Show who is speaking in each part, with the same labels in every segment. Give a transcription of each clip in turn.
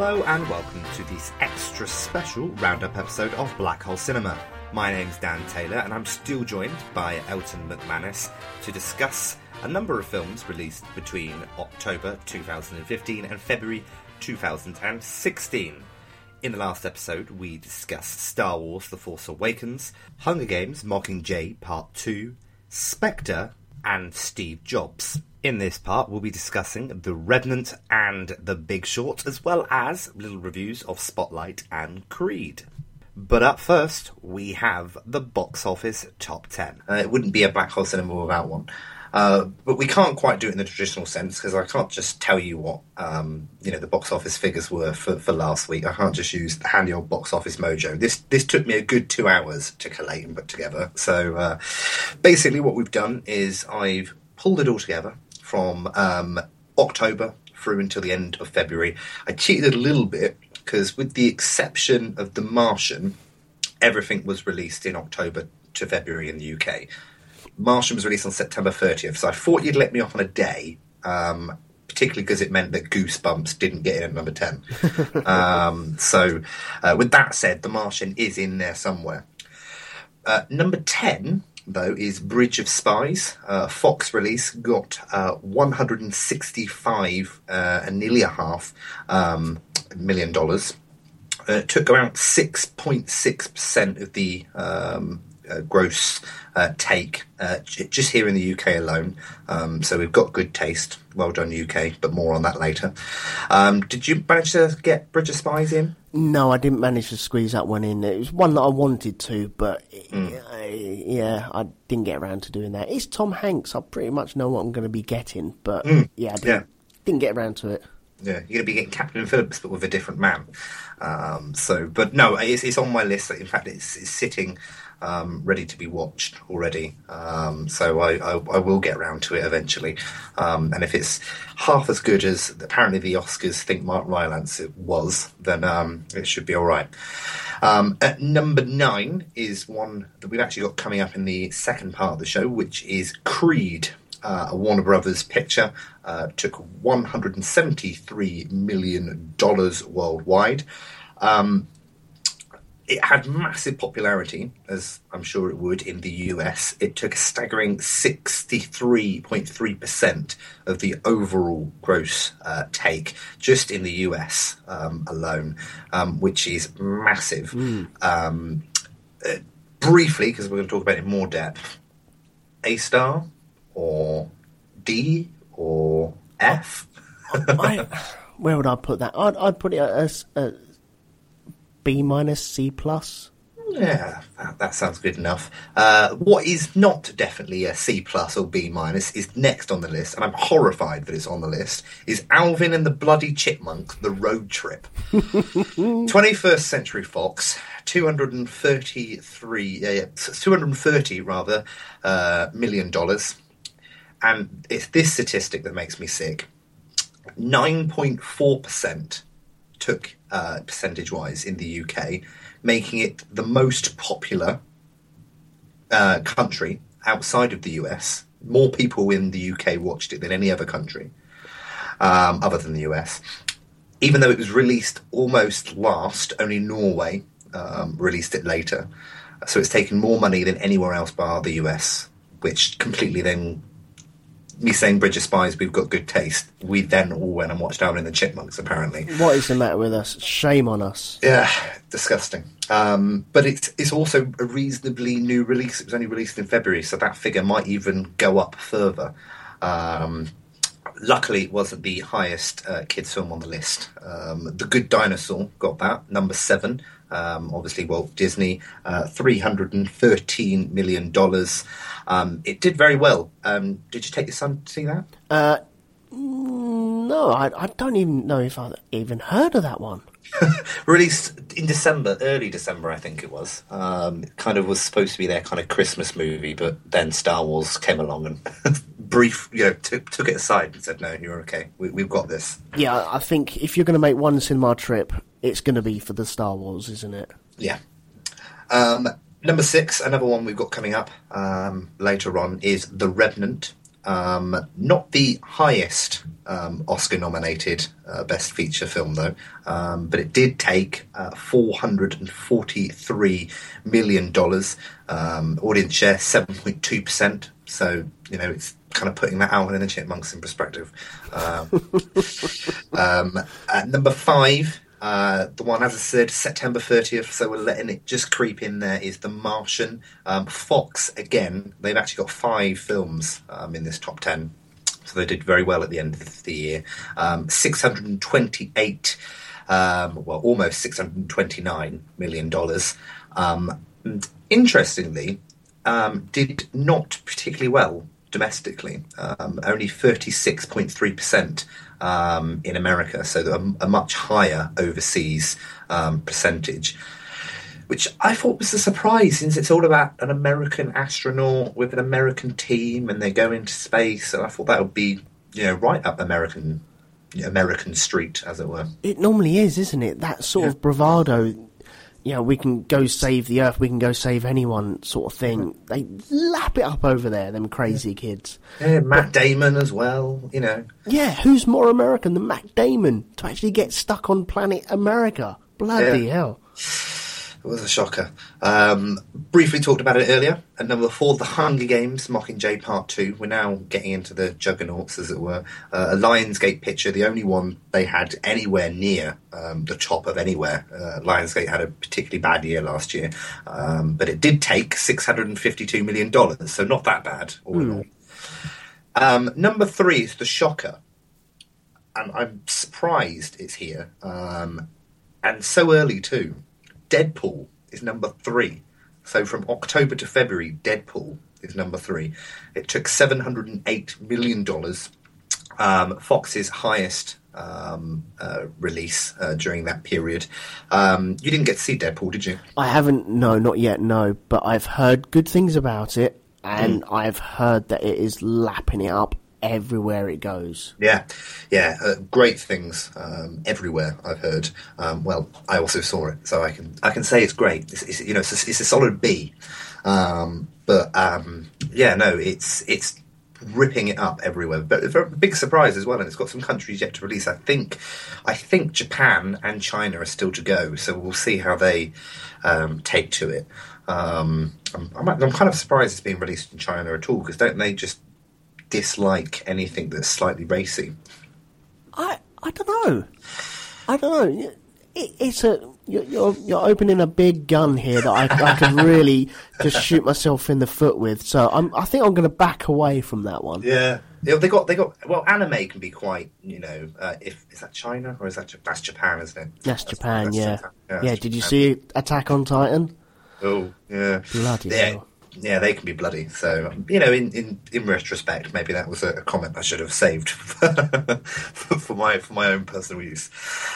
Speaker 1: Hello and welcome to this extra special roundup episode of Black Hole Cinema. My name's Dan Taylor and I'm still joined by Elton McManus to discuss a number of films released between October 2015 and February 2016. In the last episode, we discussed Star Wars The Force Awakens, Hunger Games Mockingjay Part 2, Spectre, and Steve Jobs. In this part, we'll be discussing The Revenant and The Big Short, as well as little reviews of Spotlight and Creed. But up first, we have the box office top 10. Uh, it wouldn't be a black hole cinema without one. Uh, but we can't quite do it in the traditional sense because I can't just tell you what um, you know the box office figures were for, for last week. I can't just use the handy old box office mojo. This this took me a good two hours to collate and put together. So uh, basically, what we've done is I've pulled it all together from um, October through until the end of February. I cheated a little bit because, with the exception of The Martian, everything was released in October to February in the UK. Martian was released on September 30th, so I thought you'd let me off on a day, um, particularly because it meant that Goosebumps didn't get in at number 10. um, so, uh, with that said, The Martian is in there somewhere. Uh, number 10, though, is Bridge of Spies. Uh, Fox release got uh, 165 uh, and nearly a half um, million dollars. Uh, it took around 6.6% of the um, uh, gross uh, take uh, j- just here in the UK alone. Um, so we've got good taste. Well done, UK, but more on that later. Um, did you manage to get Bridge of Spies in?
Speaker 2: No, I didn't manage to squeeze that one in. It was one that I wanted to, but
Speaker 1: Mm.
Speaker 2: I- yeah, I didn't get around to doing that. It's Tom Hanks. I pretty much know what I'm going to be getting, but yeah, I didn't,
Speaker 1: Mm. Yeah.
Speaker 2: didn't get around to it.
Speaker 1: Yeah, you're going to be getting Captain Phillips, but with a different man. Um, so, but no, it's, it's on my list. In fact, it's, it's sitting um, ready to be watched already. Um, so I, I, I will get round to it eventually. Um, and if it's half as good as apparently the Oscars think Mark Rylance it was, then um, it should be all right. Um, at number nine is one that we've actually got coming up in the second part of the show, which is Creed uh, a Warner Brothers picture, uh, took $173 million worldwide. Um, it had massive popularity, as I'm sure it would in the US. It took a staggering 63.3% of the overall gross uh, take just in the US um, alone, um, which is massive. Um, uh, briefly, because we're going to talk about it in more depth, A star or D or F?
Speaker 2: I, where would I put that? I'd, I'd put it as a B minus C plus.
Speaker 1: Yeah, that, that sounds good enough. Uh, what is not definitely a C plus or B minus is next on the list, and I'm horrified that it's on the list. Is Alvin and the Bloody Chipmunk: The Road Trip? 21st Century Fox, 233, yeah, yeah, 230 rather uh, million dollars, and it's this statistic that makes me sick. 9.4% took uh, percentage wise in the UK, making it the most popular uh, country outside of the US. More people in the UK watched it than any other country um, other than the US. Even though it was released almost last, only Norway um, released it later. So it's taken more money than anywhere else bar the US, which completely then me saying Bridge of Spies, we've got good taste. We then all went and watched Alvin and the Chipmunks, apparently.
Speaker 2: What is the matter with us? Shame on us.
Speaker 1: Yeah, disgusting. Um, but it's it's also a reasonably new release. It was only released in February, so that figure might even go up further. Um, luckily, it wasn't the highest uh, kids film on the list. Um, the Good Dinosaur got that number seven. Um, obviously, Walt Disney, uh, three hundred and thirteen million dollars. Um, it did very well. Um, did you take your son to see that?
Speaker 2: Uh, no, I, I don't even know if I even heard of that one.
Speaker 1: Released in December, early December, I think it was. Um, it kind of was supposed to be their kind of Christmas movie, but then Star Wars came along and brief, you know, took took it aside and said, "No, you're okay. We, we've got this."
Speaker 2: Yeah, I think if you're going to make one cinema trip, it's going to be for the Star Wars, isn't it?
Speaker 1: Yeah. Um, number six, another one we've got coming up um, later on is The Revenant. Um, not the highest um, Oscar nominated uh, Best Feature film, though, um, but it did take uh, $443 million. Um, audience share 7.2%. So, you know, it's kind of putting that out in the chipmunks in perspective. Um, um, number five, uh, the one, as I said, September 30th, so we're letting it just creep in there, is The Martian. Um, Fox, again, they've actually got five films um, in this top 10. So they did very well at the end of the year. Um, 628, um, well, almost $629 million. Um, interestingly, um, did not particularly well domestically, only 36.3% um, in America, so a, a much higher overseas um, percentage. Which I thought was a surprise, since it's all about an American astronaut with an American team, and they go into space. And I thought that would be, you know, right up American, American street, as it were.
Speaker 2: It normally is, isn't it? That sort of bravado you know, we can go save the earth, we can go save anyone sort of thing. Mm-hmm. They lap it up over there, them crazy kids.
Speaker 1: Yeah, Matt Damon as well, you know.
Speaker 2: Yeah, who's more American than Matt Damon to actually get stuck on planet America? Bloody
Speaker 1: Yeah.
Speaker 2: hell.
Speaker 1: It was a shocker. Um, briefly talked about it earlier. At number four, The Hunger Games, Mockingjay Part 2. We're now getting into the juggernauts, as it were. Uh, a Lionsgate picture, the only one they had anywhere near um, the top of anywhere. Uh, Lionsgate had a particularly bad year last year, um, but it did take $652 million, so not that bad, all in all. Um, number three is The Shocker. And I'm surprised it's here. Um, and so early, too. Deadpool is number three. So from October to February, Deadpool is number three. It took $708 million. Um, Fox's highest um, uh, release uh, during that period. Um, you didn't get to see Deadpool, did you?
Speaker 2: I haven't, no, not yet, no, but I've heard good things about it, and I've heard that it is lapping it up everywhere it goes.
Speaker 1: Yeah, yeah, uh, great things um, everywhere. I've heard. Um, well, I also saw it, so I can I can say it's great. It's, it's you know it's a, it's a solid B, um, but um, yeah, no, it's it's ripping it up everywhere. But a big surprise as well, and it's got some countries yet to release. I think I think Japan and China are still to go, so we'll see how they um, take to it. Um, I'm, I'm, kind of surprised it's being released in China at all because don't they just dislike anything that's slightly racy.
Speaker 2: I I don't know. I don't know. It, it's a you're, you're opening a big gun here that I, I could really just shoot myself in the foot with. So I'm I think I'm going to back away from that one.
Speaker 1: Yeah, yeah. They got they got well. Anime can be quite you know. Uh, if is that China or is that Ja- that's Japan, isn't it?
Speaker 2: That's Japan,
Speaker 1: that's
Speaker 2: yeah.
Speaker 1: Japan.
Speaker 2: Yeah,
Speaker 1: that's
Speaker 2: did you see Attack on Titan?
Speaker 1: Oh, yeah.
Speaker 2: Bloody
Speaker 1: yeah.
Speaker 2: hell
Speaker 1: yeah, they can be bloody. So you know, in in, in retrospect, maybe that was a comment I should have saved for my for my own personal use.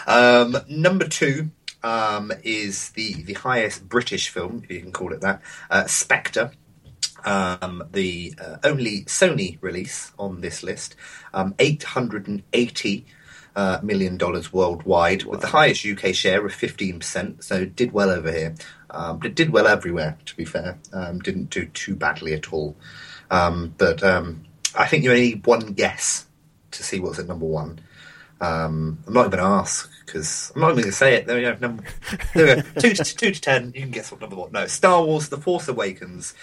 Speaker 1: Um, number two. Um, is the, the highest British film, if you can call it that, uh, Spectre, um, the uh, only Sony release on this list, um, 880 million dollars worldwide, with the highest UK share of 15%. So it did well over here. Um, it did well everywhere, to be fair. Um, didn't do too badly at all. Um, but um, I think you only need one guess to see what's at number one. Um, I'm not even going to ask because I'm not even going to say it. There we go. Number, there we go. two, to, two to ten. You can guess what number one. No, Star Wars: The Force Awakens.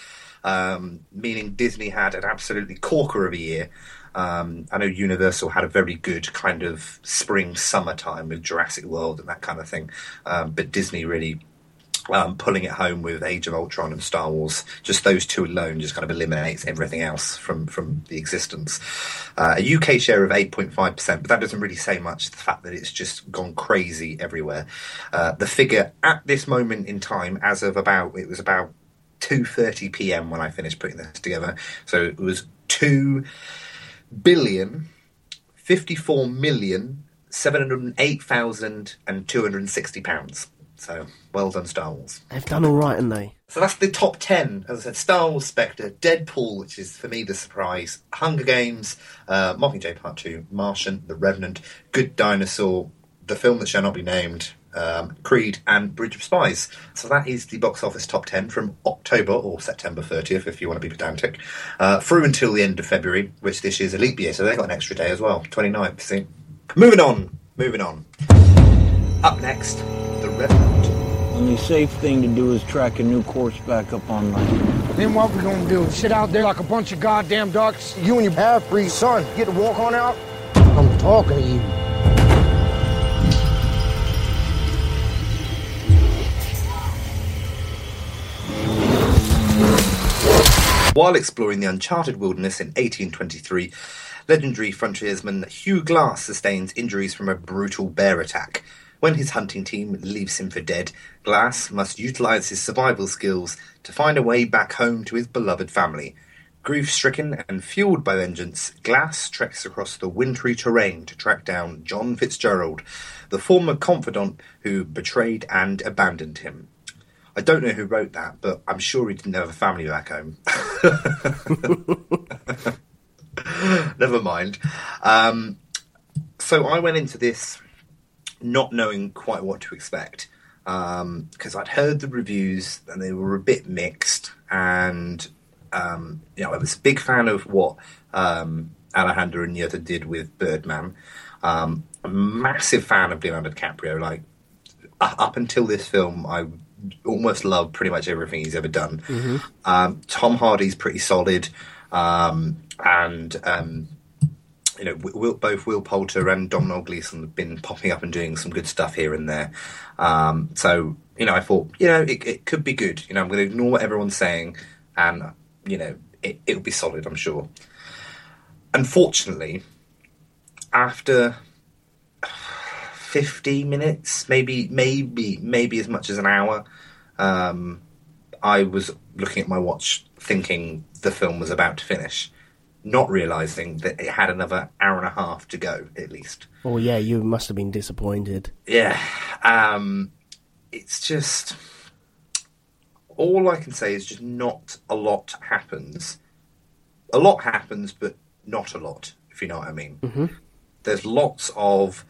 Speaker 1: Um, meaning Disney had an absolutely corker of a year. Um, I know Universal had a very good kind of spring summer time with Jurassic World and that kind of thing, um, but Disney really um, pulling it home with Age of Ultron and Star Wars. Just those two alone just kind of eliminates everything else from from the existence. Uh, a UK share of 8.5 percent, but that doesn't really say much. The fact that it's just gone crazy everywhere. Uh, the figure at this moment in time, as of about it was about 2:30 p.m. when I finished putting this together. So it was two billion fifty-four million seven hundred eight thousand and two hundred sixty pounds. So well done, Star Wars.
Speaker 2: They've done all right, haven't they?
Speaker 1: So that's the top 10. As I said, Star Wars, Spectre, Deadpool, which is for me the surprise, Hunger Games, uh, Mockingjay Part 2, Martian, The Revenant, Good Dinosaur, The Film That Shall Not Be Named, um, Creed, and Bridge of Spies. So that is the box office top 10 from October or September 30th, if you want to be pedantic, uh, through until the end of February, which this year's a leap year, so they got an extra day as well, 29th, see. Moving on, moving on. Up next, The Revenant.
Speaker 3: Only safe thing to do is track a new course back up on land.
Speaker 4: Then what we gonna do? Sit out there like a bunch of goddamn ducks? You and your half-breed son get to walk on out? I'm talking to you.
Speaker 1: While exploring the uncharted wilderness in 1823, legendary frontiersman Hugh Glass sustains injuries from a brutal bear attack. When his hunting team leaves him for dead, Glass must utilize his survival skills to find a way back home to his beloved family. Grief stricken and fueled by vengeance, Glass treks across the wintry terrain to track down John Fitzgerald, the former confidant who betrayed and abandoned him. I don't know who wrote that, but I'm sure he didn't have a family back home. Never mind. Um, so I went into this not knowing quite what to expect because I'd heard the reviews and they were a bit mixed, and um, you know I was a big fan of what um, Alejandro Inarritu did with Birdman. Um, a massive fan of Leonardo DiCaprio. Like up until this film, I almost love pretty much everything he's ever done. Um, Tom Hardy's pretty solid, um, and um, you know, Will, both Will Poulter and Domhnall Gleeson have been popping up and doing some good stuff here and there. Um, so, you know, I thought, you know, it, it could be good. You know, I'm going to ignore what everyone's saying, and you know, it, it'll be solid, I'm sure. Unfortunately, after 50 minutes, maybe, maybe, maybe as much as an hour, um, I was looking at my watch, thinking the film was about to finish not realizing that it had another hour and a half to go at least.
Speaker 2: Oh yeah, you must have been disappointed.
Speaker 1: Yeah, um, it's just all I can say is just not a lot happens. A lot happens, but not a lot. If you know what I mean. Mm-hmm. There's lots of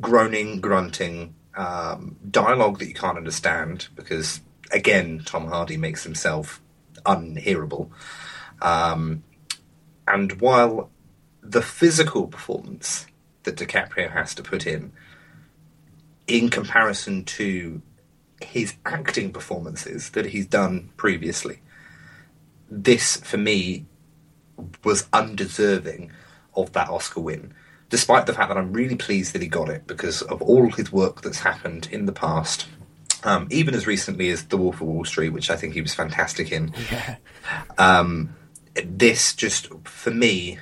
Speaker 1: groaning, grunting, um, dialogue that you can't understand because, again, Tom Hardy makes himself unhearable. Um, and while the physical performance that DiCaprio has to put in, in comparison to his acting performances that he's done previously, this for me was undeserving of that Oscar win. Despite the fact that I'm really pleased that he got it because of all his work that's happened in the past, um, even as recently as The Wolf of Wall Street, which I think he was fantastic in.
Speaker 2: Yeah.
Speaker 1: Um, this just for me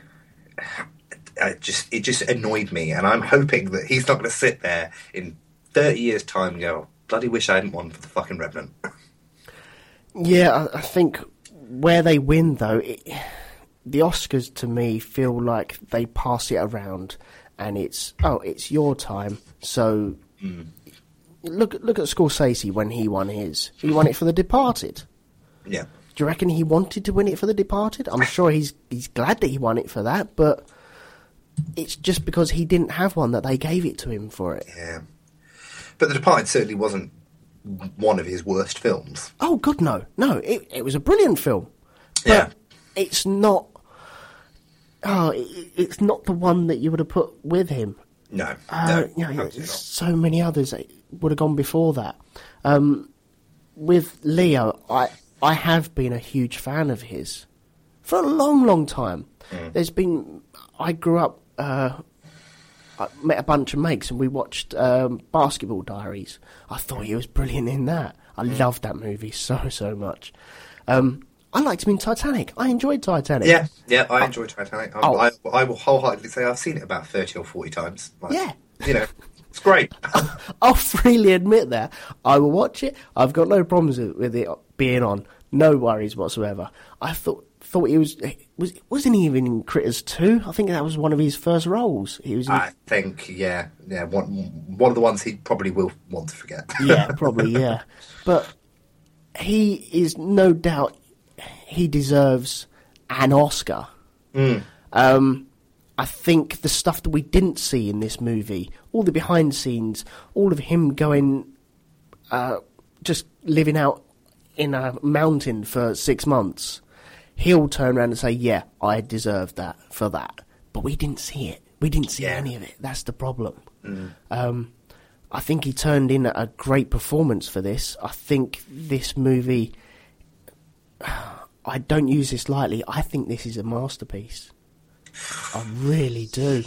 Speaker 1: I just it just annoyed me and i'm hoping that he's not going to sit there in 30 years time and go bloody wish i hadn't won for the fucking revenant
Speaker 2: Yeah, I, I think where they win though, it, the Oscars to me feel like they pass it around, and it's oh, it's your time. So look look at Scorsese when he won his. He won it for The Departed.
Speaker 1: yeah
Speaker 2: Do you reckon he wanted to win it for The Departed? I'm sure he's he's glad that he won it for that, but it's just because he didn't have one that they gave it to him for it.
Speaker 1: Yeah. But The Departed certainly wasn't one of his worst films.
Speaker 2: Oh God, no, no! It it was a brilliant film, but
Speaker 1: Yeah.
Speaker 2: It's not. Oh, it, it's not the one that you would have put with him.
Speaker 1: No.
Speaker 2: Uh,
Speaker 1: no,
Speaker 2: you know, so many others would have gone before that. Um, with Leo, I I have been a huge fan of his for a long, long time.
Speaker 1: Mm.
Speaker 2: There's been I grew up. Uh, I met a bunch of mates and we watched um, Basketball Diaries. I thought he was brilliant in that. I
Speaker 1: Mm.
Speaker 2: loved that movie so so much. Um, I liked him in Titanic. I enjoyed Titanic.
Speaker 1: Yeah, yeah, I oh. enjoy Titanic.
Speaker 2: Oh.
Speaker 1: I, I will wholeheartedly say I've seen it about 30 or 40 times. Like,
Speaker 2: Yeah.
Speaker 1: You know, it's great.
Speaker 2: I'll freely admit that. I will watch it. I've got no problems with with it being on. No worries whatsoever. I thought thought he was was wasn't he even in Critters two? I think that was one of his first roles. He was in,
Speaker 1: I think, yeah, yeah, one, one of the ones he probably will want to forget.
Speaker 2: yeah, probably yeah. But he is no doubt he deserves an Oscar. Um, I think the stuff that we didn't see in this movie, all the behind the scenes, all of him going, uh, just living out in a mountain for six months, he'll turn around and say, "Yeah, I deserve that for that." But we didn't see it. We didn't see
Speaker 1: Yeah.
Speaker 2: any of it. That's the problem. Um, I think he turned in a great performance for this. I think this movie. I don't use this lightly. I think this is a masterpiece. I really do.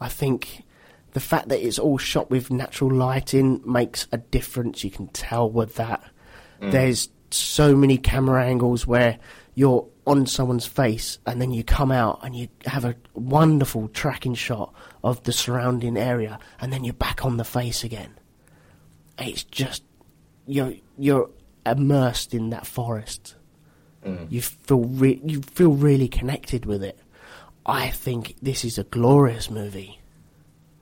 Speaker 2: I think the fact that it's all shot with natural lighting makes a difference. You can tell with that. Mm. There's so many camera angles where you're on someone's face and then you come out and you have a wonderful tracking shot of the surrounding area and then you're back on the face again. It's just you're you're immersed in that forest. You feel re- you feel really connected with it. I think this is a glorious movie.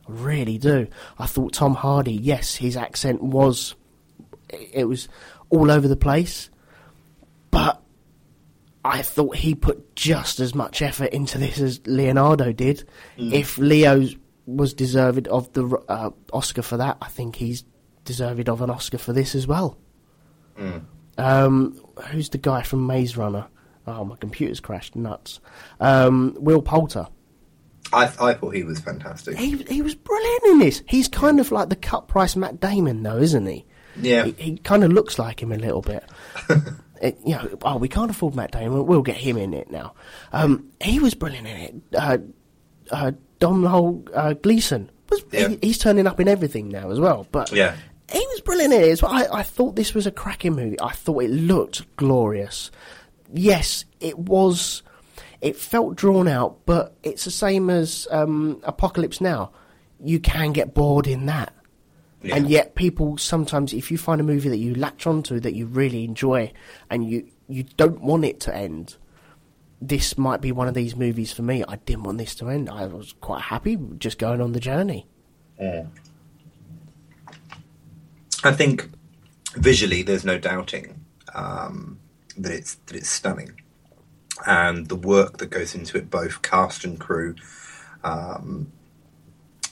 Speaker 2: I really do. I thought Tom Hardy, yes, his accent was it was all over the place, but I thought he put just as much effort into this as Leonardo did. If Leo was deserved of the uh, Oscar for that, I think he's deserved of an Oscar for this as well. Um, who's the guy from Maze Runner? Oh, my computer's crashed. Nuts. Um, Will Poulter.
Speaker 1: I, I thought he was fantastic.
Speaker 2: He he was brilliant in this. He's kind of like the cut price Matt Damon, though, isn't he?
Speaker 1: Yeah.
Speaker 2: He, he kind of looks like him a little bit. it, you know, oh, we can't afford Matt Damon. We'll get him in it now. Um, he was brilliant in it. Uh, uh, Domhnall uh, Gleeson was.
Speaker 1: Yeah.
Speaker 2: He, he's turning up in everything now as well. But
Speaker 1: Yeah.
Speaker 2: He was brilliant in it. as well. I, I thought this was a cracking movie. I thought it looked glorious. Yes, it was. It felt drawn out, but it's the same as um, Apocalypse Now. You can get bored in that.
Speaker 1: Yeah.
Speaker 2: And yet, people sometimes, if you find a movie that you latch onto that you really enjoy, and you you don't want it to end, this might be one of these movies for me. I didn't want this to end. I was quite happy just going on the journey.
Speaker 1: I think visually, there's no doubting um, that it's that it's stunning, and the work that goes into it, both cast and crew. Um,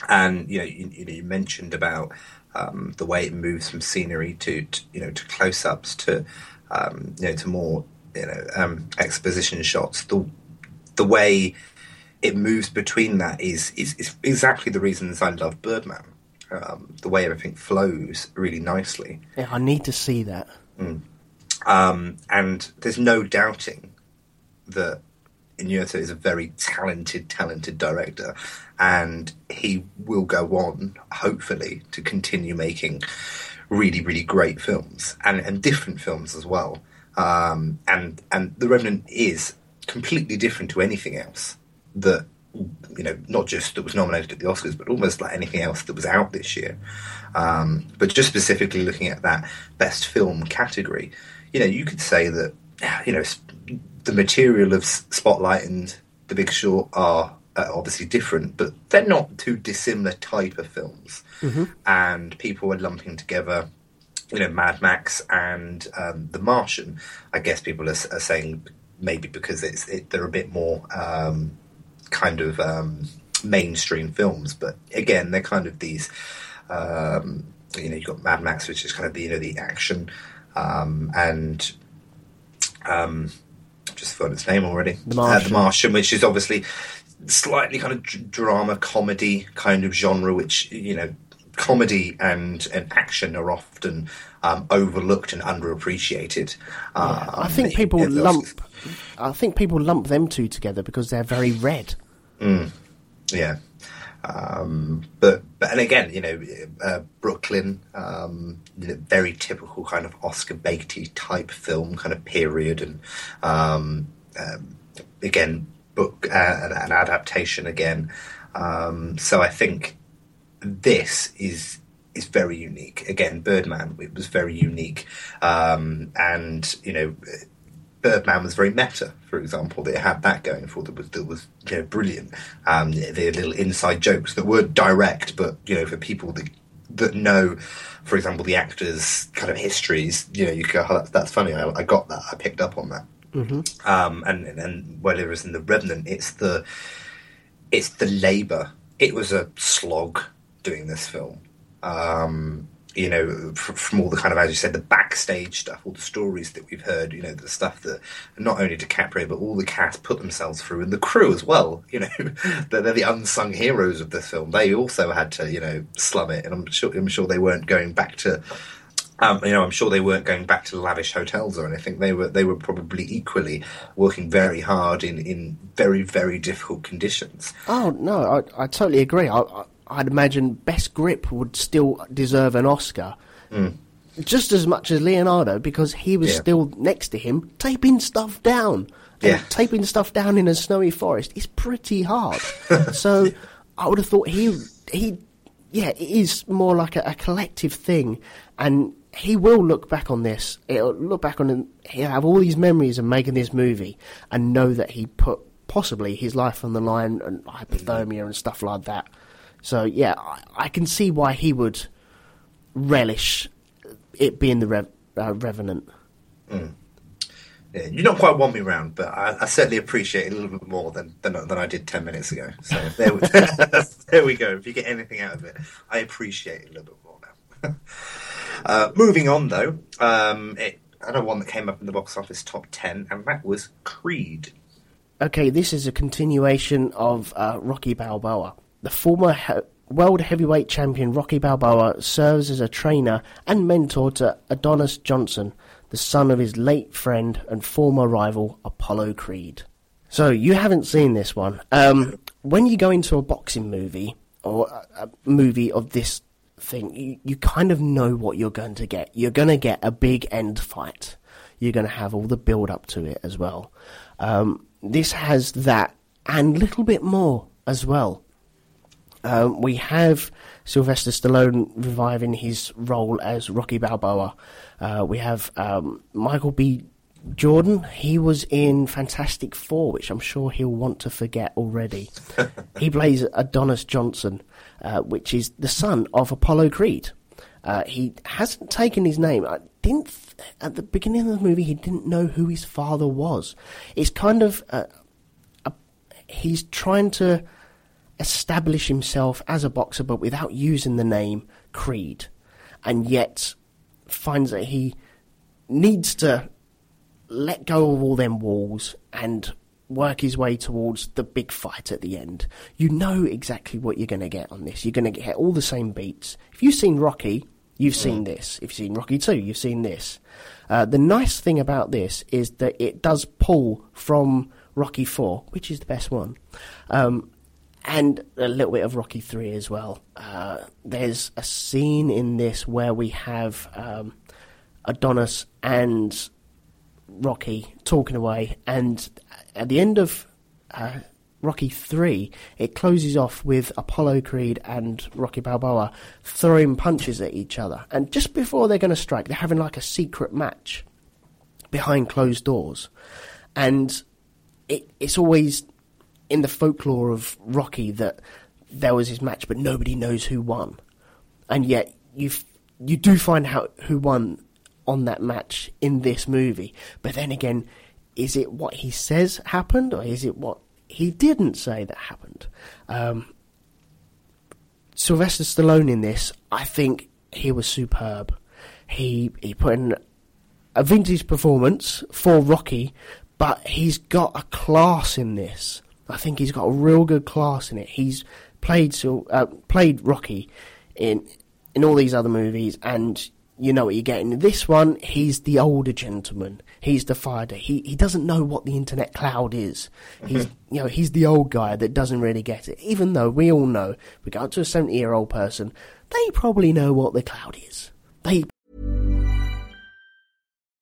Speaker 1: and you know, you, you, mentioned about um, the way it moves from scenery to, to you know to close-ups to um, you know to more you know um, exposition shots. The the way it moves between that is is, is exactly the reasons I love Birdman. Um, the way everything flows really nicely,
Speaker 2: Yeah, I need to see that.
Speaker 1: um, and there's no doubting that Inyurta is a very talented, talented director, and he will go on, hopefully, to continue making really, really great films and, and different films as well. Um, and and The Revenant is completely different to anything else that you know, not just that was nominated at the Oscars, but almost like anything else that was out this year. Um, but just specifically looking at that best film category, you know, you could say that you know the material of Spotlight and The Big Short are uh, obviously different, but they're not two dissimilar type of films. And people were lumping together you know, Mad Max and um, The Martian. I guess people are, are saying maybe because it's it, they're a bit more um, kind of um, mainstream films. But again, they're kind of these. Um, you know, you've got Mad Max, which is kind of the you know the action, um, and um, just forgotten its name already.
Speaker 2: The Martian.
Speaker 1: Uh, the Martian, which is obviously slightly kind of d- drama comedy kind of genre, which you know, comedy and and action are often um, overlooked and underappreciated. Um,
Speaker 2: I think people lump. I think people lump them two together because they're very red.
Speaker 1: Yeah. Um, but but and again, you know, uh, Brooklyn, um, you know, very typical kind of Oscar Beatty type film, kind of period, and um, um, again, book uh, an, an adaptation again. Um, so I think this is is very unique. Again, Birdman it was very unique, um, and you know. Birdman was very meta, for example. It had that going for it that was that was you know, brilliant. Um, the little inside jokes that weren't direct, but you know, for people that that know, for example, the actors' kind of histories, you know, you go, oh, that's that's funny. I, I got that. I picked up on that. Um, and and whereas in the Revenant, it's the it's the labour. It was a slog doing this film. Um, you know, from all the kind of, as you said, the backstage stuff, all the stories that we've heard, you know, the stuff that not only DiCaprio, but all the cast put themselves through, and the crew as well, you know, they're, they're the unsung heroes of this film. They also had to, you know, slum it, and I'm sure, I'm sure they weren't going back to, um, you know, I'm sure they weren't going back to lavish hotels or anything. They were, they were probably equally working very hard in, in very, very difficult conditions.
Speaker 2: Oh no, I, I totally agree. I, I, I'd imagine Best Grip would still deserve an Oscar, mm. just as much as Leonardo, because he was
Speaker 1: Yeah.
Speaker 2: still next to him taping stuff down. And
Speaker 1: Yeah.
Speaker 2: taping stuff down in a snowy forest is pretty hard. so I would have thought he he yeah it is more like a, a collective thing, and he will look back on this. He'll look back on it. He'll have all these memories of making this movie, and know that he put possibly his life on the line and hypothermia and stuff like that. So yeah, I, I can see why he would relish it being the Rev, uh, Revenant.
Speaker 1: Yeah, you don't quite want me round, but I, I certainly appreciate it a little bit more than, than than I did ten minutes ago. So there, we, there we go. If you get anything out of it, I appreciate it a little bit more now. uh, moving on, though, um, it, another one that came up in the box office top ten, and that was Creed.
Speaker 2: Okay, this is a continuation of uh, Rocky Balboa. The former he- world heavyweight champion Rocky Balboa serves as a trainer and mentor to Adonis Johnson, the son of his late friend and former rival Apollo Creed. So you haven't seen this one. Um, when you go into a boxing movie or a, a movie of this thing, you, you kind of know what you're going to get. You're going to get a big end fight. You're going to have all the build up to it as well. Um, this has that and a little bit more as well. Um, we have Sylvester Stallone reviving his role as Rocky Balboa. Uh, we have um, Michael B. Jordan. He was in Fantastic Four, which I'm sure he'll want to forget already. he plays Adonis Johnson, uh, which is the son of Apollo Creed. Uh, he hasn't taken his name. I didn't th- at the beginning of the movie. He didn't know who his father was. It's kind of uh, a, he's trying to establish himself as a boxer, but without using the name Creed, and yet finds that he needs to let go of all them walls and work his way towards the big fight at the end. You know exactly what you're going to get on this. You're going to get all the same beats. If you've seen Rocky, you've seen this. If you've seen Rocky 2, you've seen this. Uh, the nice thing about this is that it does pull from Rocky 4, which is the best one, um, and a little bit of Rocky 3 as well. Uh, there's a scene in this where we have um, Adonis and Rocky talking away, and at the end of uh, Rocky 3, it closes off with Apollo Creed and Rocky Balboa throwing punches at each other. And just before they're going to strike, they're having like a secret match behind closed doors. And it, it's always in the folklore of Rocky that there was his match, but nobody knows who won. And yet you you do find out who won on that match in this movie. But then again, is it what he says happened, or is it what he didn't say that happened. Um, Sylvester Stallone in this, I think he was superb. He he put in a vintage performance for Rocky, but he's got a class in this. I think he's got a real good class in it. He's played uh, played Rocky in in all these other movies, and you know what you're getting. This one, he's the older gentleman. He's the fighter. He he doesn't know what the internet cloud is. He's you know he's the old guy that doesn't really get it. Even though we all know, we go up to a seventy year old person, they probably know what the cloud is. They.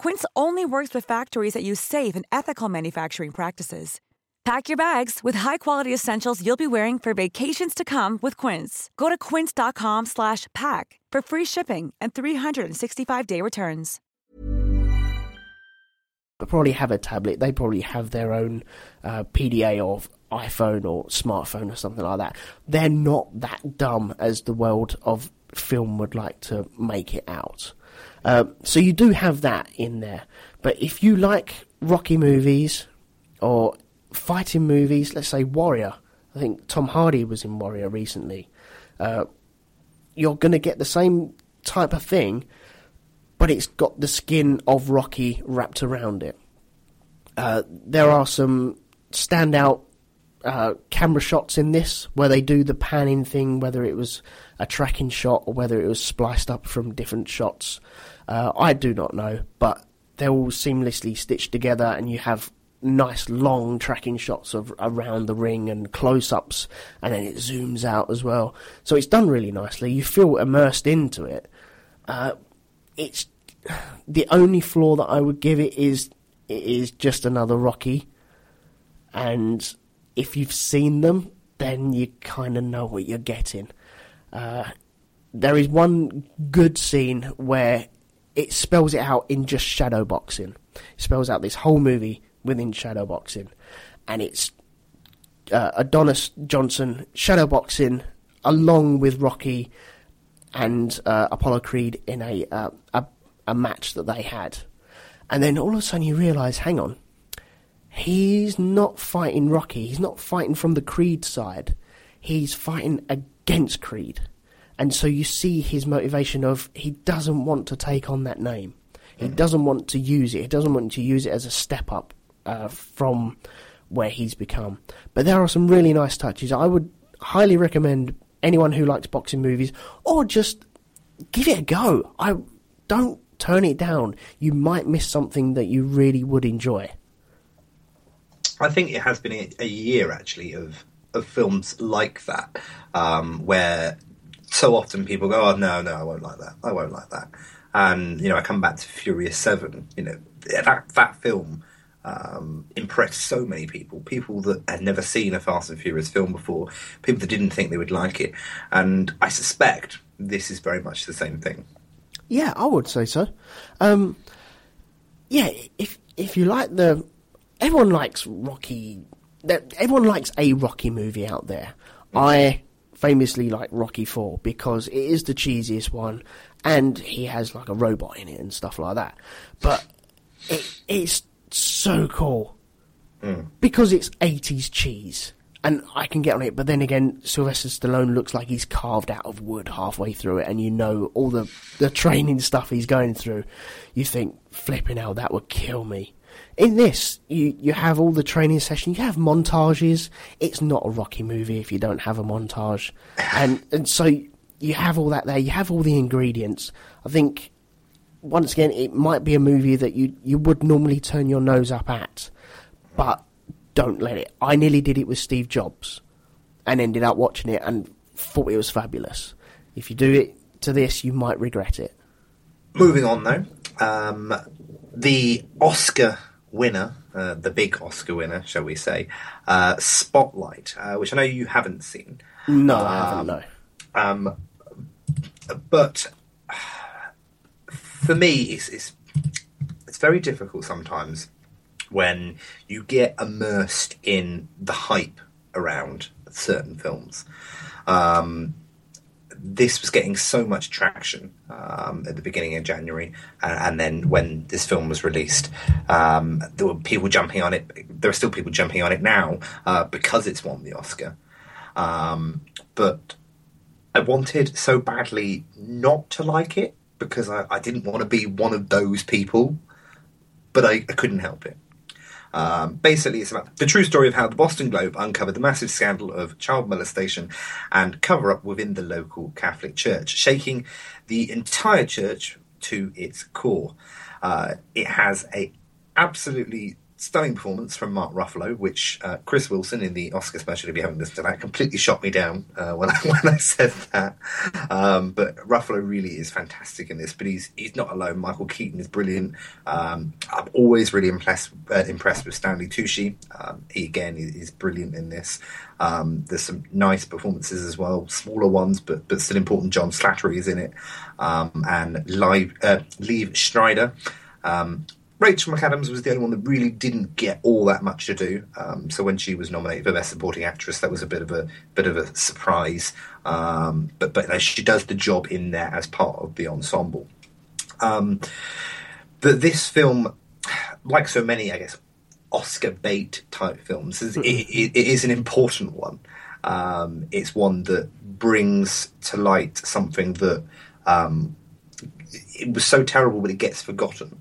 Speaker 5: Quince only works with factories that use safe and ethical manufacturing practices. Pack your bags with high-quality essentials you'll be wearing for vacations to come with Quince. Go to quince.com/pack for free shipping and 365-day returns.
Speaker 2: They probably have a tablet. They probably have their own uh, PDA of iPhone or smartphone or something like that. They're not that dumb as the world of film would like to make it out. Uh, so you do have that in there. But if you like Rocky movies or fighting movies, let's say Warrior, I think Tom Hardy was in Warrior recently, uh, you're going to get the same type of thing, but it's got the skin of Rocky wrapped around it. Uh, there are some standout uh, camera shots in this where they do the panning thing, whether it was a tracking shot or whether it was spliced up from different shots. Uh, I do not know, but they're all seamlessly stitched together, and you have nice long tracking shots of around the ring and close-ups, and then it zooms out as well. So it's done really nicely. You feel immersed into it. Uh, it's the only flaw that I would give it is it is just another Rocky, and if you've seen them, then you kind of know what you're getting. Uh, there is one good scene where it spells it out in just shadow boxing. It spells out this whole movie within shadow boxing, and it's uh, Adonis Johnson shadow boxing along with Rocky and uh, Apollo Creed in a, uh, a a match that they had, and then all of a sudden you realise, hang on, he's not fighting Rocky. He's not fighting from the Creed side. He's fighting against Creed. And so you see his motivation of he doesn't want to take on that name. He doesn't want to use it. He doesn't want to use it as a step up uh, from where he's become. But there are some really nice touches. I would highly recommend anyone who likes boxing movies or just give it a go. I don't turn it down. You might miss something that you really would enjoy.
Speaker 1: I think it has been a, a year actually of of films like that, um, where so often people go, "Oh no, no, I won't like that. I won't like that." And you know, I come back to Furious Seven. You know, that that film um, impressed so many people. People that had never seen a Fast and Furious film before, people that didn't think they would like it, and I suspect this is very much the same thing.
Speaker 2: Yeah, I would say so. Um, yeah, if if you like the, everyone likes Rocky. Everyone likes a Rocky movie out there. I famously like Rocky Four because it is the cheesiest one, and he has like a robot in it and stuff like that. But it, it's so cool mm. because it's eighties cheese, and I can get on it. But then again, Sylvester Stallone looks like he's carved out of wood halfway through it, and you know all the the training stuff he's going through. You think flipping out that would kill me. In this, you you have all the training sessions, you have montages. It's not a Rocky movie if you don't have a montage, and and so you have all that there. You have all the ingredients. I think once again, it might be a movie that you you would normally turn your nose up at, but don't let it. I nearly did it with Steve Jobs, and ended up watching it and thought it was fabulous. If you do it to this, you might regret it.
Speaker 1: Moving on though, um, the Oscar winner, uh, the big Oscar winner, shall we say, uh, Spotlight, uh, which I know you haven't seen.
Speaker 2: No, I haven't. No.
Speaker 1: Um, but for me, it's, it's it's very difficult sometimes when you get immersed in the hype around certain films. Um, this was getting so much traction um, at the beginning of January, and, and, then when this film was released, um, there were people jumping on it. There are still people jumping on it now uh, because it's won the Oscar. Um, but I wanted so badly not to like it because I, I didn't want to be one of those people, but I, I couldn't help it. Um, basically, it's about the true story of how the Boston Globe uncovered the massive scandal of child molestation and cover up within the local Catholic Church, shaking the entire church to its core. Uh, it has a absolutely stunning performance from Mark Ruffalo, which uh, Chris Wilson in the Oscar special, if you haven't listened to that, completely shot me down uh, when I when I said that. Um, but Ruffalo really is fantastic in this. But he's he's not alone. Michael Keaton is brilliant. Um, I'm always really impressed uh, impressed with Stanley Tucci. Um, he again is, is, brilliant in this. Um, there's some nice performances as well, smaller ones, but but still important. John Slattery is in it, um, and Live, uh, Liev Schreiber. Um, Rachel McAdams was the only one that really didn't get all that much to do. Um, so when she was nominated for Best Supporting Actress, that was a bit of a bit of a surprise. Um, but but she does the job in there as part of the ensemble. Um, but this film, like so many, I guess, Oscar bait type films, is, it, it, it is an important one. Um, it's one that brings to light something that um, it was so terrible, but it gets forgotten.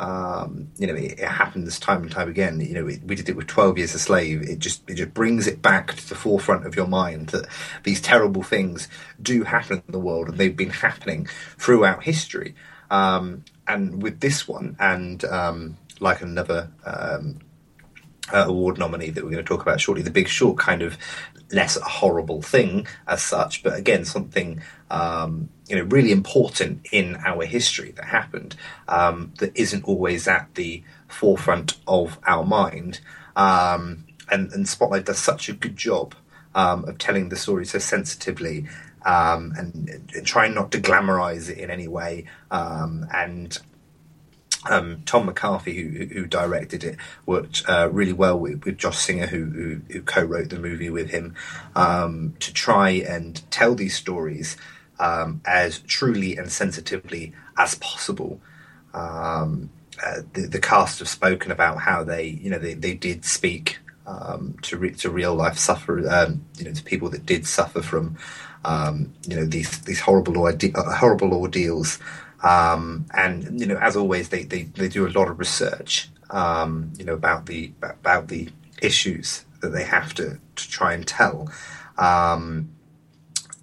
Speaker 1: Um, you know, it, it, happens time and time again. You know, it, we did it with Twelve Years a Slave. It just it just brings it back to the forefront of your mind that these terrible things do happen in the world, and they've been happening throughout history. Um, and with this one, and um, like another um, uh, award nominee that we're going to talk about shortly, The Big Short, kind of less a horrible thing as such, but again something um, you know really important in our history that happened um, that isn't always at the forefront of our mind. Um, and, and, Spotlight does such a good job um, of telling the story so sensitively um, and, and, trying not to glamorize it in any way um, and um, Tom McCarthy, who, who, directed it, worked uh, really well with, with Josh Singer, who, who, who, co-wrote the movie with him, um, to try and tell these stories um, as truly and sensitively as possible. Um, uh, the, the, cast have spoken about how they, you know, they, they did speak um, to re- to real life sufferers, um, you know, to people that did suffer from, you know, these these horrible orde- uh, horrible ordeals. Um, and you know, as always, they, they, they do a lot of research, um, you know, about the about the issues that they have to, to try and tell, um,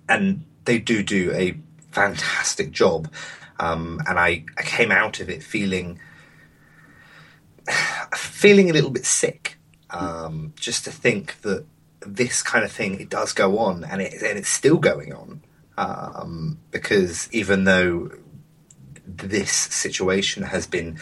Speaker 1: and they do do a fantastic job. Um, and I, I came out of it feeling feeling a little bit sick, um, just to think that this kind of thing it does go on, and it and it's still going on. Um, because even though this situation has been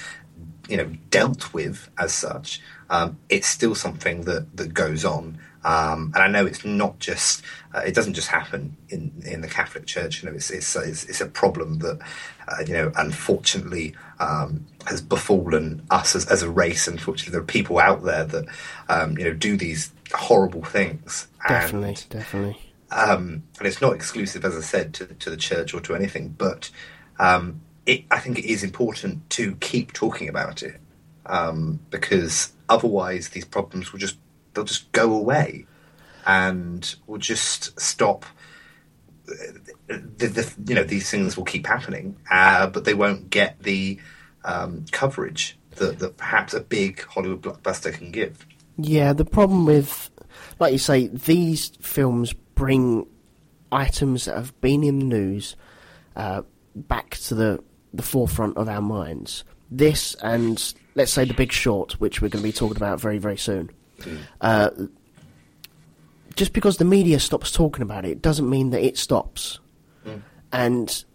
Speaker 1: you know dealt with as such, um, it's still something that that goes on. Um, and I know it's not just uh, it doesn't just happen in in the Catholic Church. You know, it's it's it's, it's a problem that uh, you know unfortunately um, has befallen us as, as a race. Unfortunately, there are people out there that um, you know do these horrible things.
Speaker 2: Definitely,
Speaker 1: and,
Speaker 2: definitely.
Speaker 1: Um, and it's not exclusive, as I said, to to the church or to anything, but um, it, I think it is important to keep talking about it um, because otherwise these problems will just they'll just go away and will just stop. The, the, you know these things will keep happening, uh, but they won't get the um, coverage that, that perhaps a big Hollywood blockbuster can give.
Speaker 2: Yeah, the problem with, like you say, these films bring items that have been in the news uh, back to the the forefront of our minds. This and let's say The Big Short, which we're going to be talking about very very soon. Mm. Uh, just because the media stops talking about it doesn't mean that it stops. Mm. And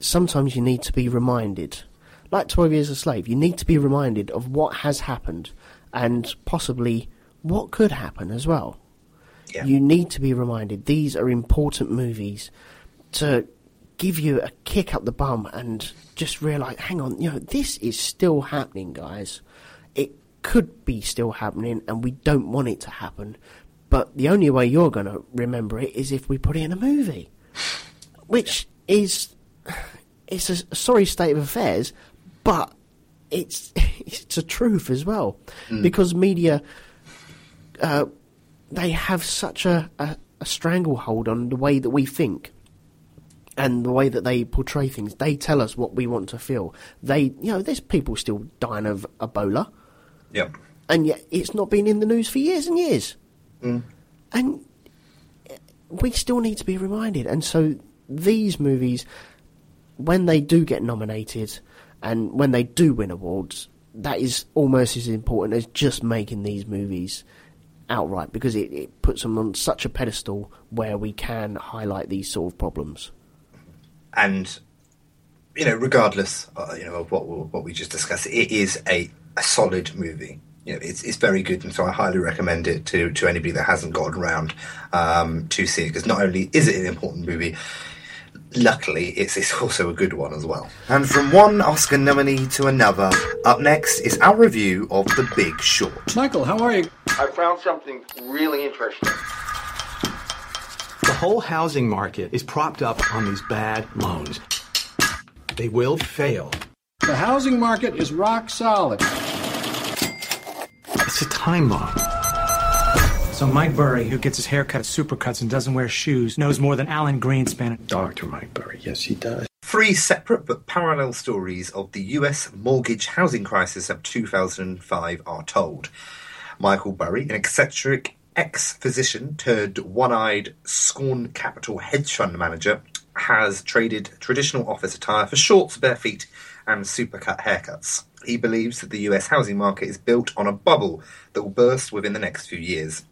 Speaker 2: sometimes you need to be reminded. Like 12 Years a Slave, you need to be reminded of what has happened and possibly what could happen as well. Yeah. You need to be reminded these are important movies to give you a kick up the bum and just realise, hang on, you know, this is still happening, guys. It could be still happening and we don't want it to happen. But the only way you're going to remember it is if we put it in a movie, which is it's a sorry state of affairs, but it's it's a truth as well mm. because media uh, they have such a, a, a stranglehold on the way that we think and the way that they portray things. They tell us what we want to feel. They, you know, there's people still dying of Ebola.
Speaker 1: Yep.
Speaker 2: And yet it's not been in the news for years and years.
Speaker 1: Mm.
Speaker 2: And we still need to be reminded. And so these movies, when they do get nominated and when they do win awards, that is almost as important as just making these movies outright because it, it puts them on such a pedestal where we can highlight these sort of problems.
Speaker 1: And you know, regardless, uh, you know, of what what we just discussed, it is a, a solid movie you know, it's, it's very good, and so I highly recommend it to, to anybody that hasn't gotten around um, to see it. Because not only is it an important movie, luckily it's, it's also a good one as well. And from one Oscar nominee to another, up next is our review of The Big Short.
Speaker 6: Michael, how are you?
Speaker 4: I found something really interesting.
Speaker 6: The whole housing market is propped up on these bad loans. They will fail. The housing market is rock solid. It's a time bomb. So Mike Burry, who gets his hair cut at Supercuts and doesn't wear shoes, knows more than Alan Greenspan. Dr. Mike Burry, yes, he does.
Speaker 1: Three separate but parallel stories of the US mortgage housing crisis of 2005 are told. Michael Burry, an eccentric ex physician turned one eyed scorn capital hedge fund manager, has traded traditional office attire for shorts, bare feet, and supercut haircuts. He believes that the US housing market is built on a bubble that will burst within the next few years.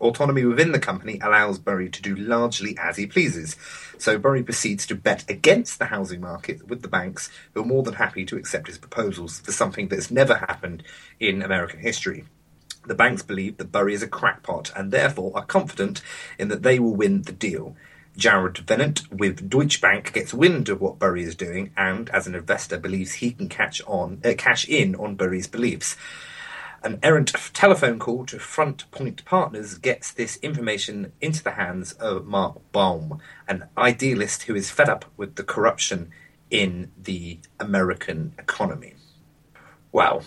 Speaker 1: Autonomy within the company allows Burry to do largely as he pleases, so Burry proceeds to bet against the housing market with the banks, who are more than happy to accept his proposals for something that's never happened in American history. The banks believe that Burry is a crackpot and therefore are confident in that they will win the deal. Jared Vennett with Deutsche Bank gets wind of what Burry is doing and, as an investor, believes he can catch on, uh, cash in on Burry's beliefs. An errant telephone call to Front Point Partners gets this information into the hands of Mark Baum, an idealist who is fed up with the corruption in the American economy. Well,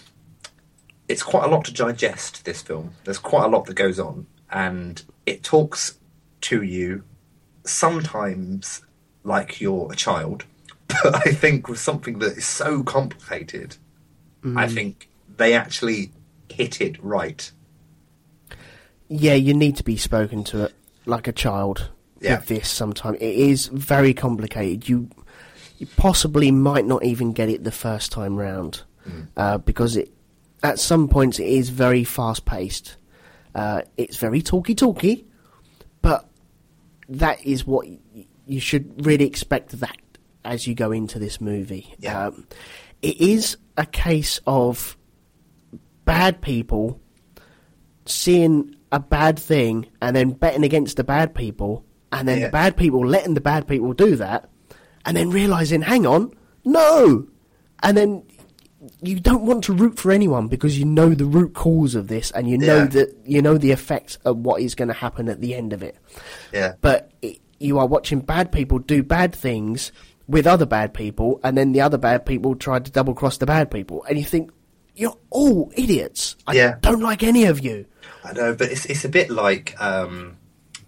Speaker 1: it's quite a lot to digest, this film. There's quite a lot that goes on, and it talks to you sometimes like you're a child, but I think with something that is so complicated, mm. I think they actually hit it right.
Speaker 2: Yeah, you need to be spoken to it like a child yeah. with this sometimes. It is very complicated. You you possibly might not even get it the first time round mm. uh, because it at some points it is very fast paced. Uh, it's very talky talky, but that is what you should really expect that as you go into this movie.
Speaker 1: Yeah.
Speaker 2: Um, it is a case of bad people seeing a bad thing and then betting against the bad people, and then
Speaker 1: Yeah.
Speaker 2: the bad people letting the bad people do that, and then realizing, hang on, no, and then you don't want to root for anyone because you know the root cause of this, and you know
Speaker 1: Yeah.
Speaker 2: that you know the effects of what is going to happen at the end of it.
Speaker 1: Yeah.
Speaker 2: But it, you are watching bad people do bad things with other bad people, and then the other bad people try to double cross the bad people, and you think you're all idiots. I
Speaker 1: Yeah.
Speaker 2: don't like any of you.
Speaker 1: I know, but it's it's a bit like um,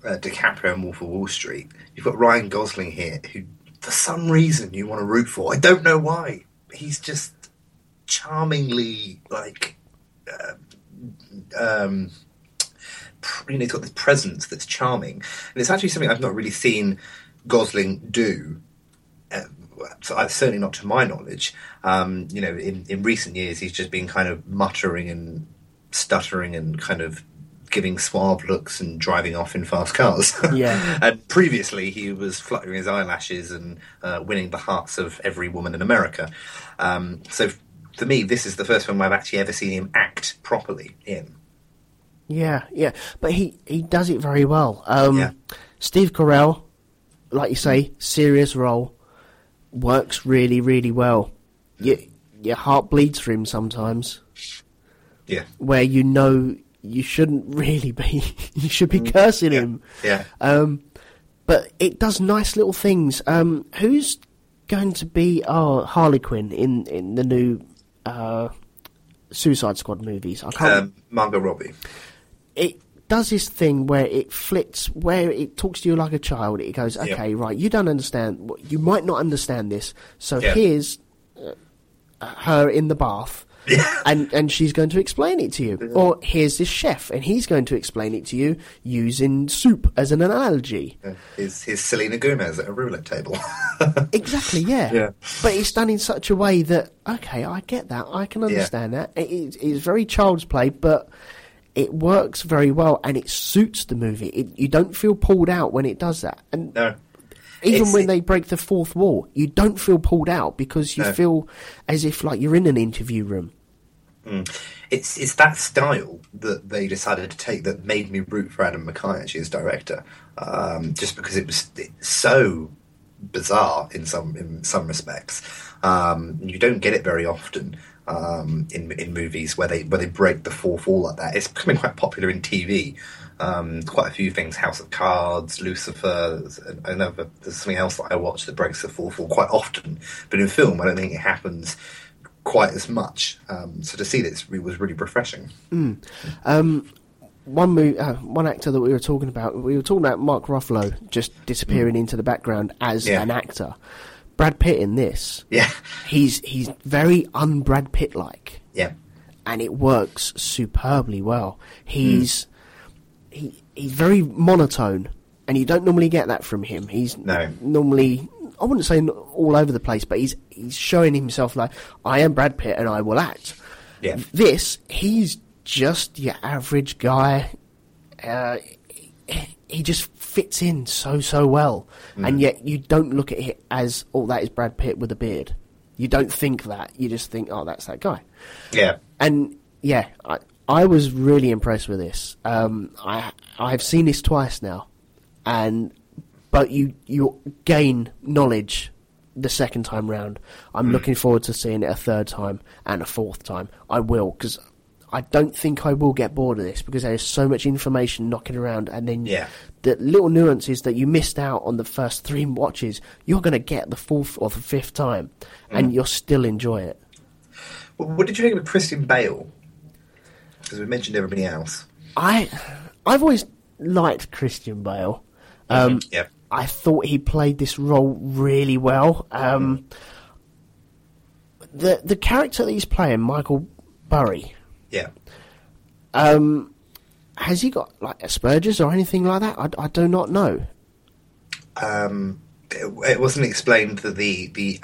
Speaker 1: uh, DiCaprio and Wolf of Wall Street. You've got Ryan Gosling here, who for some reason you want to root for. I don't know why. He's just charmingly like. Uh, um, you know, he's got this presence that's charming, and it's actually something I've not really seen Gosling do. Uh, so certainly not to my knowledge. Um, you know, in, in recent years, he's just been kind of muttering and stuttering and kind of giving suave looks and driving off in fast cars.
Speaker 2: Yeah.
Speaker 1: and previously, he was fluttering his eyelashes and uh, winning the hearts of every woman in America. Um, so for me, this is the first film I've actually ever seen him act properly in.
Speaker 2: Yeah, yeah, but he he does it very well. Um,
Speaker 1: Yeah.
Speaker 2: Steve Carell, like you say, serious role, works really really well. Your your heart bleeds for him sometimes,
Speaker 1: Yeah.
Speaker 2: where you know you shouldn't really be. you should be cursing him.
Speaker 1: Yeah.
Speaker 2: Um, but it does nice little things. Um, who's going to be our Harley Quinn in in the new uh, Suicide Squad movies? I can't.
Speaker 1: Um, Margot Robbie.
Speaker 2: it does this thing where it flits, where it talks to you like a child. It goes,
Speaker 1: Yeah.
Speaker 2: okay, right, you don't understand. You might not understand this. So
Speaker 1: Yeah.
Speaker 2: here's uh, her in the bath. and and she's going to explain it to you. Or here's this chef, and he's going to explain it to you using soup as an analogy.
Speaker 1: His, his Selena Gomez at a roulette table.
Speaker 2: Exactly, yeah.
Speaker 1: Yeah.
Speaker 2: But it's done in such a way that okay, I get that, I can understand that. It, it- it's very child's play, but it works very well, and it suits the movie. It, you don't feel pulled out when it does that, and
Speaker 1: no.
Speaker 2: Even
Speaker 1: It's-
Speaker 2: when they break the fourth wall, you don't feel pulled out because you
Speaker 1: No.
Speaker 2: feel as if like you're in an interview room.
Speaker 1: It's it's that style that they decided to take that made me root for Adam McKay actually as director, um, just because it was so bizarre in some in some respects. Um, you don't get it very often um, in in movies where they where they break the fourth wall like that. It's becoming quite popular in TV. Um, quite a few things, House of Cards, Lucifer, there's another there's something else that I watch that breaks the fourth wall quite often. But in film, I don't think it happens quite as much. Um, so to see this was really refreshing.
Speaker 2: Um, one mo- uh, one actor that we were talking about, we were talking about Mark Ruffalo just disappearing into the background as
Speaker 1: Yeah.
Speaker 2: an actor. Brad Pitt in this,
Speaker 1: Yeah,
Speaker 2: he's he's very un Brad Pitt like.
Speaker 1: yeah,
Speaker 2: and it works superbly well. He's he he's very monotone, and you don't normally get that from him. He's
Speaker 1: No.
Speaker 2: normally I wouldn't say all over the place, but he's he's showing himself like I am Brad Pitt and I will act.
Speaker 1: yeah,
Speaker 2: This he's just your average guy. Uh, he- he just fits in so so well, and yet you don't look at it as oh that is Brad Pitt with a beard. You don't think that. You just think oh that's that guy
Speaker 1: yeah.
Speaker 2: and yeah, I, I was really impressed with this. Um, I I've seen this twice now, and but you you gain knowledge the second time round. I'm looking forward to seeing it a third time and a fourth time. I will because I don't think I will get bored of this because there is so much information knocking around, and then
Speaker 1: Yeah.
Speaker 2: the little nuances that you missed out on the first three watches, you're going to get the fourth or the fifth time, and you'll still enjoy it.
Speaker 1: Well, what did you think of Christian Bale? Because we mentioned everybody else.
Speaker 2: I I've always liked Christian Bale. Um,
Speaker 1: Yeah,
Speaker 2: I thought he played this role really well. Um, the the character that he's playing, Michael Burry,
Speaker 1: yeah.
Speaker 2: um, has he got like Asperger's or anything like that? I, I do not know.
Speaker 1: Um, it, it wasn't explained that the the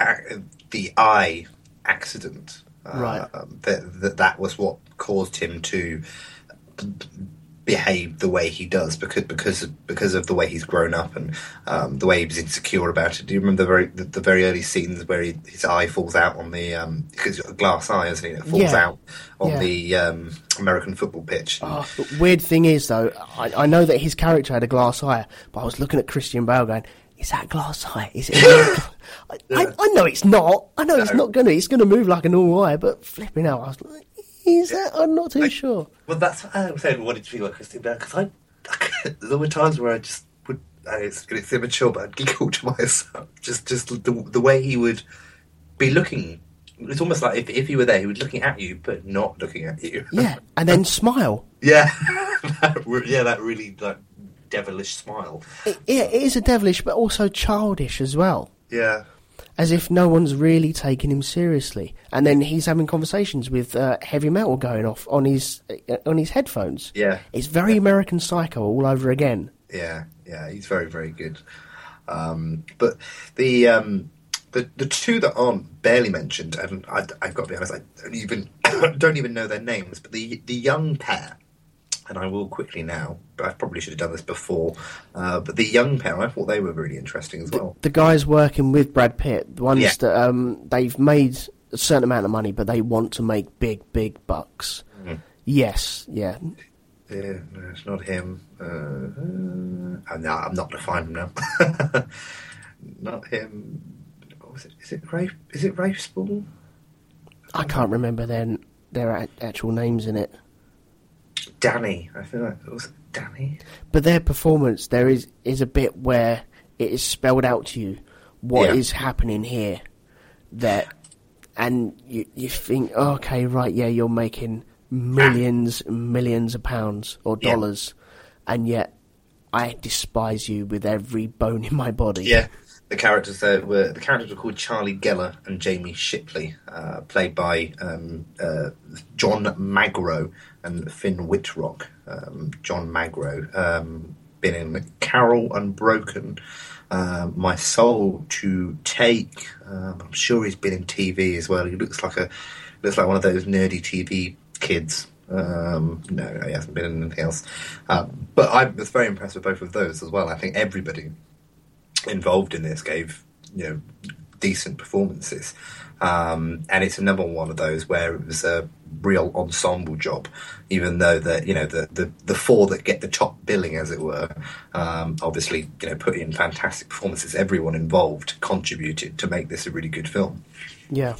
Speaker 1: the eye accident,
Speaker 2: Right.
Speaker 1: um, that, that that was what caused him to behave the way he does because because of, because of the way he's grown up and um, the way he was insecure about it. Do you remember the very the, the very early scenes where he, his eye falls out on the um, because he's got a glass eye, isn't he? It falls
Speaker 2: Yeah.
Speaker 1: out on
Speaker 2: Yeah.
Speaker 1: the um, American football pitch.
Speaker 2: Oh, weird thing is, though, I, I know that his character had a glass eye, but I was looking at Christian Bale going, "Is that glass eye? Is it?" I, I, I know it's not. I know it's not gonna. It's gonna move like a normal wire, but flipping out, I was like, "Is that?" I'm not too sure.
Speaker 1: Well, that's what uh, I said. Wanted to be like Christine because I there were times where I just would. And it's, it's immature, but I'd giggle to myself. Just, just the, the way he would be looking. It's almost like if, if he were there, he was looking at you, but not looking at you.
Speaker 2: Yeah, and then smile.
Speaker 1: Yeah, that, yeah, that really like devilish smile.
Speaker 2: It, yeah, it is a devilish, but also childish as well.
Speaker 1: Yeah,
Speaker 2: As if no one's really taking him seriously, and then he's having conversations with uh, heavy metal going off on his uh, on his headphones.
Speaker 1: yeah,
Speaker 2: It's very American Psycho all over again.
Speaker 1: yeah, yeah. He's very, very good. Um, but the um, the the two that aren't barely mentioned, and I, I've got to be honest, I don't even don't even know their names. But the the young pair, and I will quickly now. But I probably should have done this before. Uh, but the young pair, I thought they were really interesting as well.
Speaker 2: The guys working with Brad Pitt, the ones
Speaker 1: Yeah.
Speaker 2: that um, they've made a certain amount of money, but they want to make big, big bucks.
Speaker 1: Mhm.
Speaker 2: Yes, yeah.
Speaker 1: Yeah, no, it's not him. Uh, uh, I'm not. I'm not going to find him now. not him. What was it? Is it Rafe? Is it Rafe Spall?
Speaker 2: I can't remember their their actual names in it,
Speaker 1: Danny. I feel like it was Danny.
Speaker 2: but their performance there is is a bit where it is spelled out to you what is
Speaker 1: Yeah.
Speaker 2: happening here, that, and you you think, oh, okay, right, yeah, you're making millions, and millions of pounds or
Speaker 1: Yeah.
Speaker 2: dollars, and yet I despise you with every bone in my body.
Speaker 1: Yeah. The characters there were the characters were called Charlie Geller and Jamie Shipley, uh, played by um, uh, John Magaro and Finn Wittrock. Um, John Magaro um, been in Carol Unbroken, um, My Soul to Take. Um, I'm sure he's been in TV as well. He looks like a looks like one of those nerdy TV kids. Um, no, he hasn't been in anything else. Um, but I was very impressed with both of those as well. I think everybody involved in this gave you know decent performances, um, and it's another one of those where it was a real ensemble job. Even though the you know the the, the four that get the top billing, as it were, um, obviously you know put in fantastic performances. Everyone involved contributed to make this a really good film.
Speaker 2: Yeah.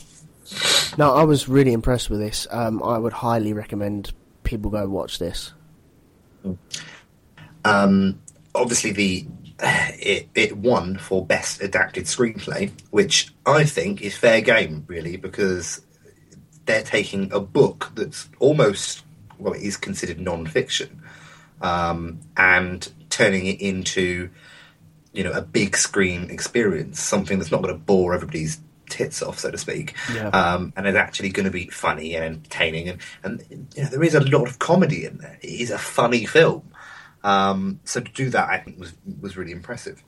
Speaker 2: No, I was really impressed with this. Um, I would highly recommend people go watch this.
Speaker 1: Um, obviously, the it, it won for best adapted screenplay, which I think is fair game, really, because they're taking a book that's almost well, it is considered non-fiction, um, and turning it into you know a big screen experience, something that's not going to bore everybody's tits off, so to speak,
Speaker 2: Yeah.
Speaker 1: um, and is actually going to be funny and entertaining, and and you know, there is a lot of comedy in there. It is a funny film. Um, so to do that, I think was was really impressive.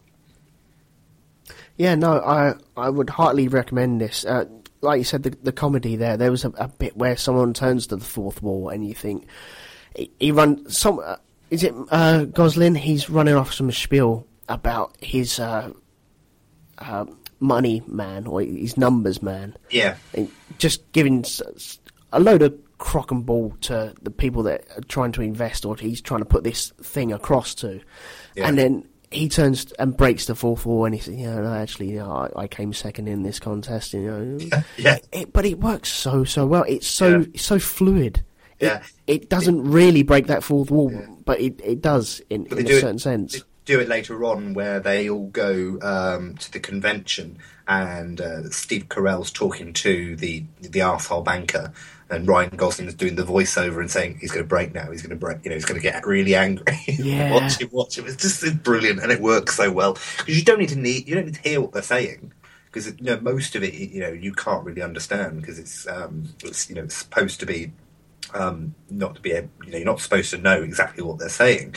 Speaker 2: Yeah, no, I I would heartily recommend this. Uh, like you said, the, the comedy there. There was a, a bit where someone turns to the fourth wall, and you think he, he run some. Uh, is it uh, Gosling? He's running off some spiel about his uh, uh, money man or his numbers man.
Speaker 1: Yeah.
Speaker 2: And just giving a load of crock and ball to the people that are trying to invest or he's trying to put this thing across to.
Speaker 1: Yeah.
Speaker 2: And then he turns and breaks the fourth wall and he says, yeah, no, actually, you know, I, I came second in this contest, you know.
Speaker 1: Yeah.
Speaker 2: It, but it works so, so well. It's so,
Speaker 1: Yeah.
Speaker 2: it's so fluid. It,
Speaker 1: Yeah.
Speaker 2: it doesn't really break that fourth wall, but it, it does in, in
Speaker 1: they
Speaker 2: a
Speaker 1: do
Speaker 2: certain
Speaker 1: it,
Speaker 2: sense.
Speaker 1: they do it later on where they all go um, to the convention and uh, Steve Carell's talking to the the arsehole banker and Ryan Gosling's doing the voiceover and saying he's going to break now. He's going to break. You know, he's going to get really angry.
Speaker 2: Yeah.
Speaker 1: watch him, watch him. It's just it's brilliant and it works so well because you don't need to need you don't need to hear what they're saying. Because you know most of it, you know, you can't really understand because it's, um, it's you know it's supposed to be um, not to be you know you're not supposed to know exactly what they're saying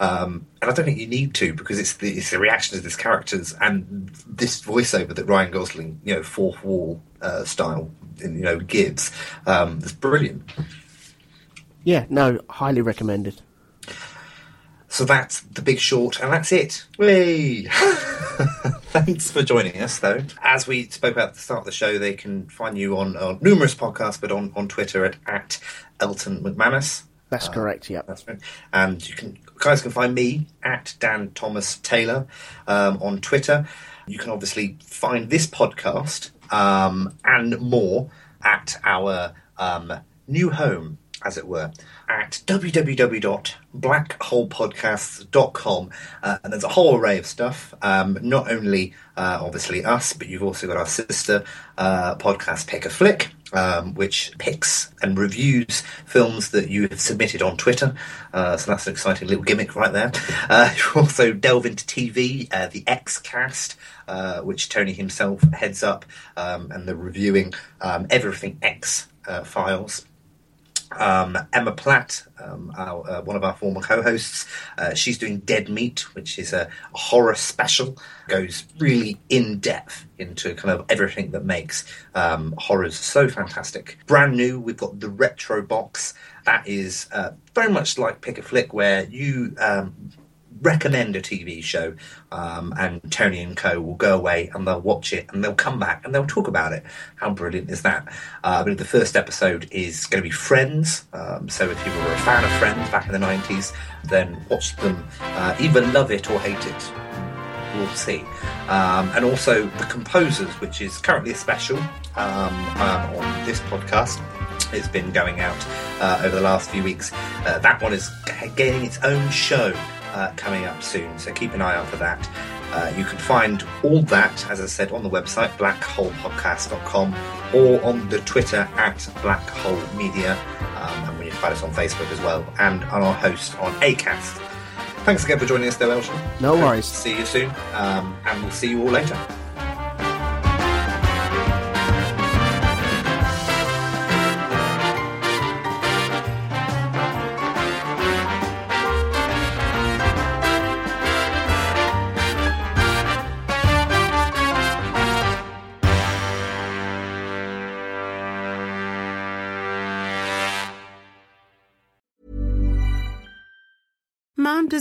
Speaker 1: um, and I don't think you need to because it's the it's the reactions of these characters and this voiceover that Ryan Gosling you know fourth wall uh, style you know gives um, is brilliant
Speaker 2: Yeah, no, highly recommended.
Speaker 1: So that's the big short, and that's it. Whee! Thanks for joining us, though. As we spoke about at the start of the show, they can find you on, on numerous podcasts, but on, on Twitter at, at Elton McManus.
Speaker 2: That's correct. Yeah.
Speaker 1: That's right. And you can guys can find me at Dan Thomas Taylor um, on Twitter. You can obviously find this podcast um, and more at our um, new home, as it were, at www.blackholepodcasts.com. Uh, and there's a whole array of stuff, um, not only uh, obviously us, but you've also got our sister uh, podcast, Pick a Flick. Um, which picks and reviews films that you have submitted on Twitter. Uh, so that's an exciting little gimmick right there. Uh, you also delve into TV, uh, the X Cast, uh, which Tony himself heads up, um, and the reviewing um, everything X uh, files. Um, Emma Platt, um, our, uh, one of our former co-hosts, uh, she's doing Dead Meat, which is a, a, horror special. Goes really in depth into kind of everything that makes um, horrors so fantastic. Brand new, we've got the Retro Box. That is uh, very much like Pick a Flick, where you um, recommend a TV show, um, and Tony and Co will go away and they'll watch it and they'll come back and they'll talk about it. How brilliant is that? Uh, the first episode is going to be Friends. Um, so if you were a fan of Friends back in the 90s, then watch them, uh, either love it or hate it. We'll see. Um, and also The Composers, which is currently a special um, um, on this podcast. It's been going out uh, over the last few weeks. Uh, that one is gaining its own show uh, coming up soon, so keep an eye out for that. Uh, you can find all that, as I said, on the website blackholepodcast.com or on the Twitter at blackholemedia, um, and when you find us on Facebook as well, and on our host on Acast. Thanks again for joining us, though, Elton.
Speaker 2: No worries.
Speaker 1: See you soon, um, and we'll see you all later.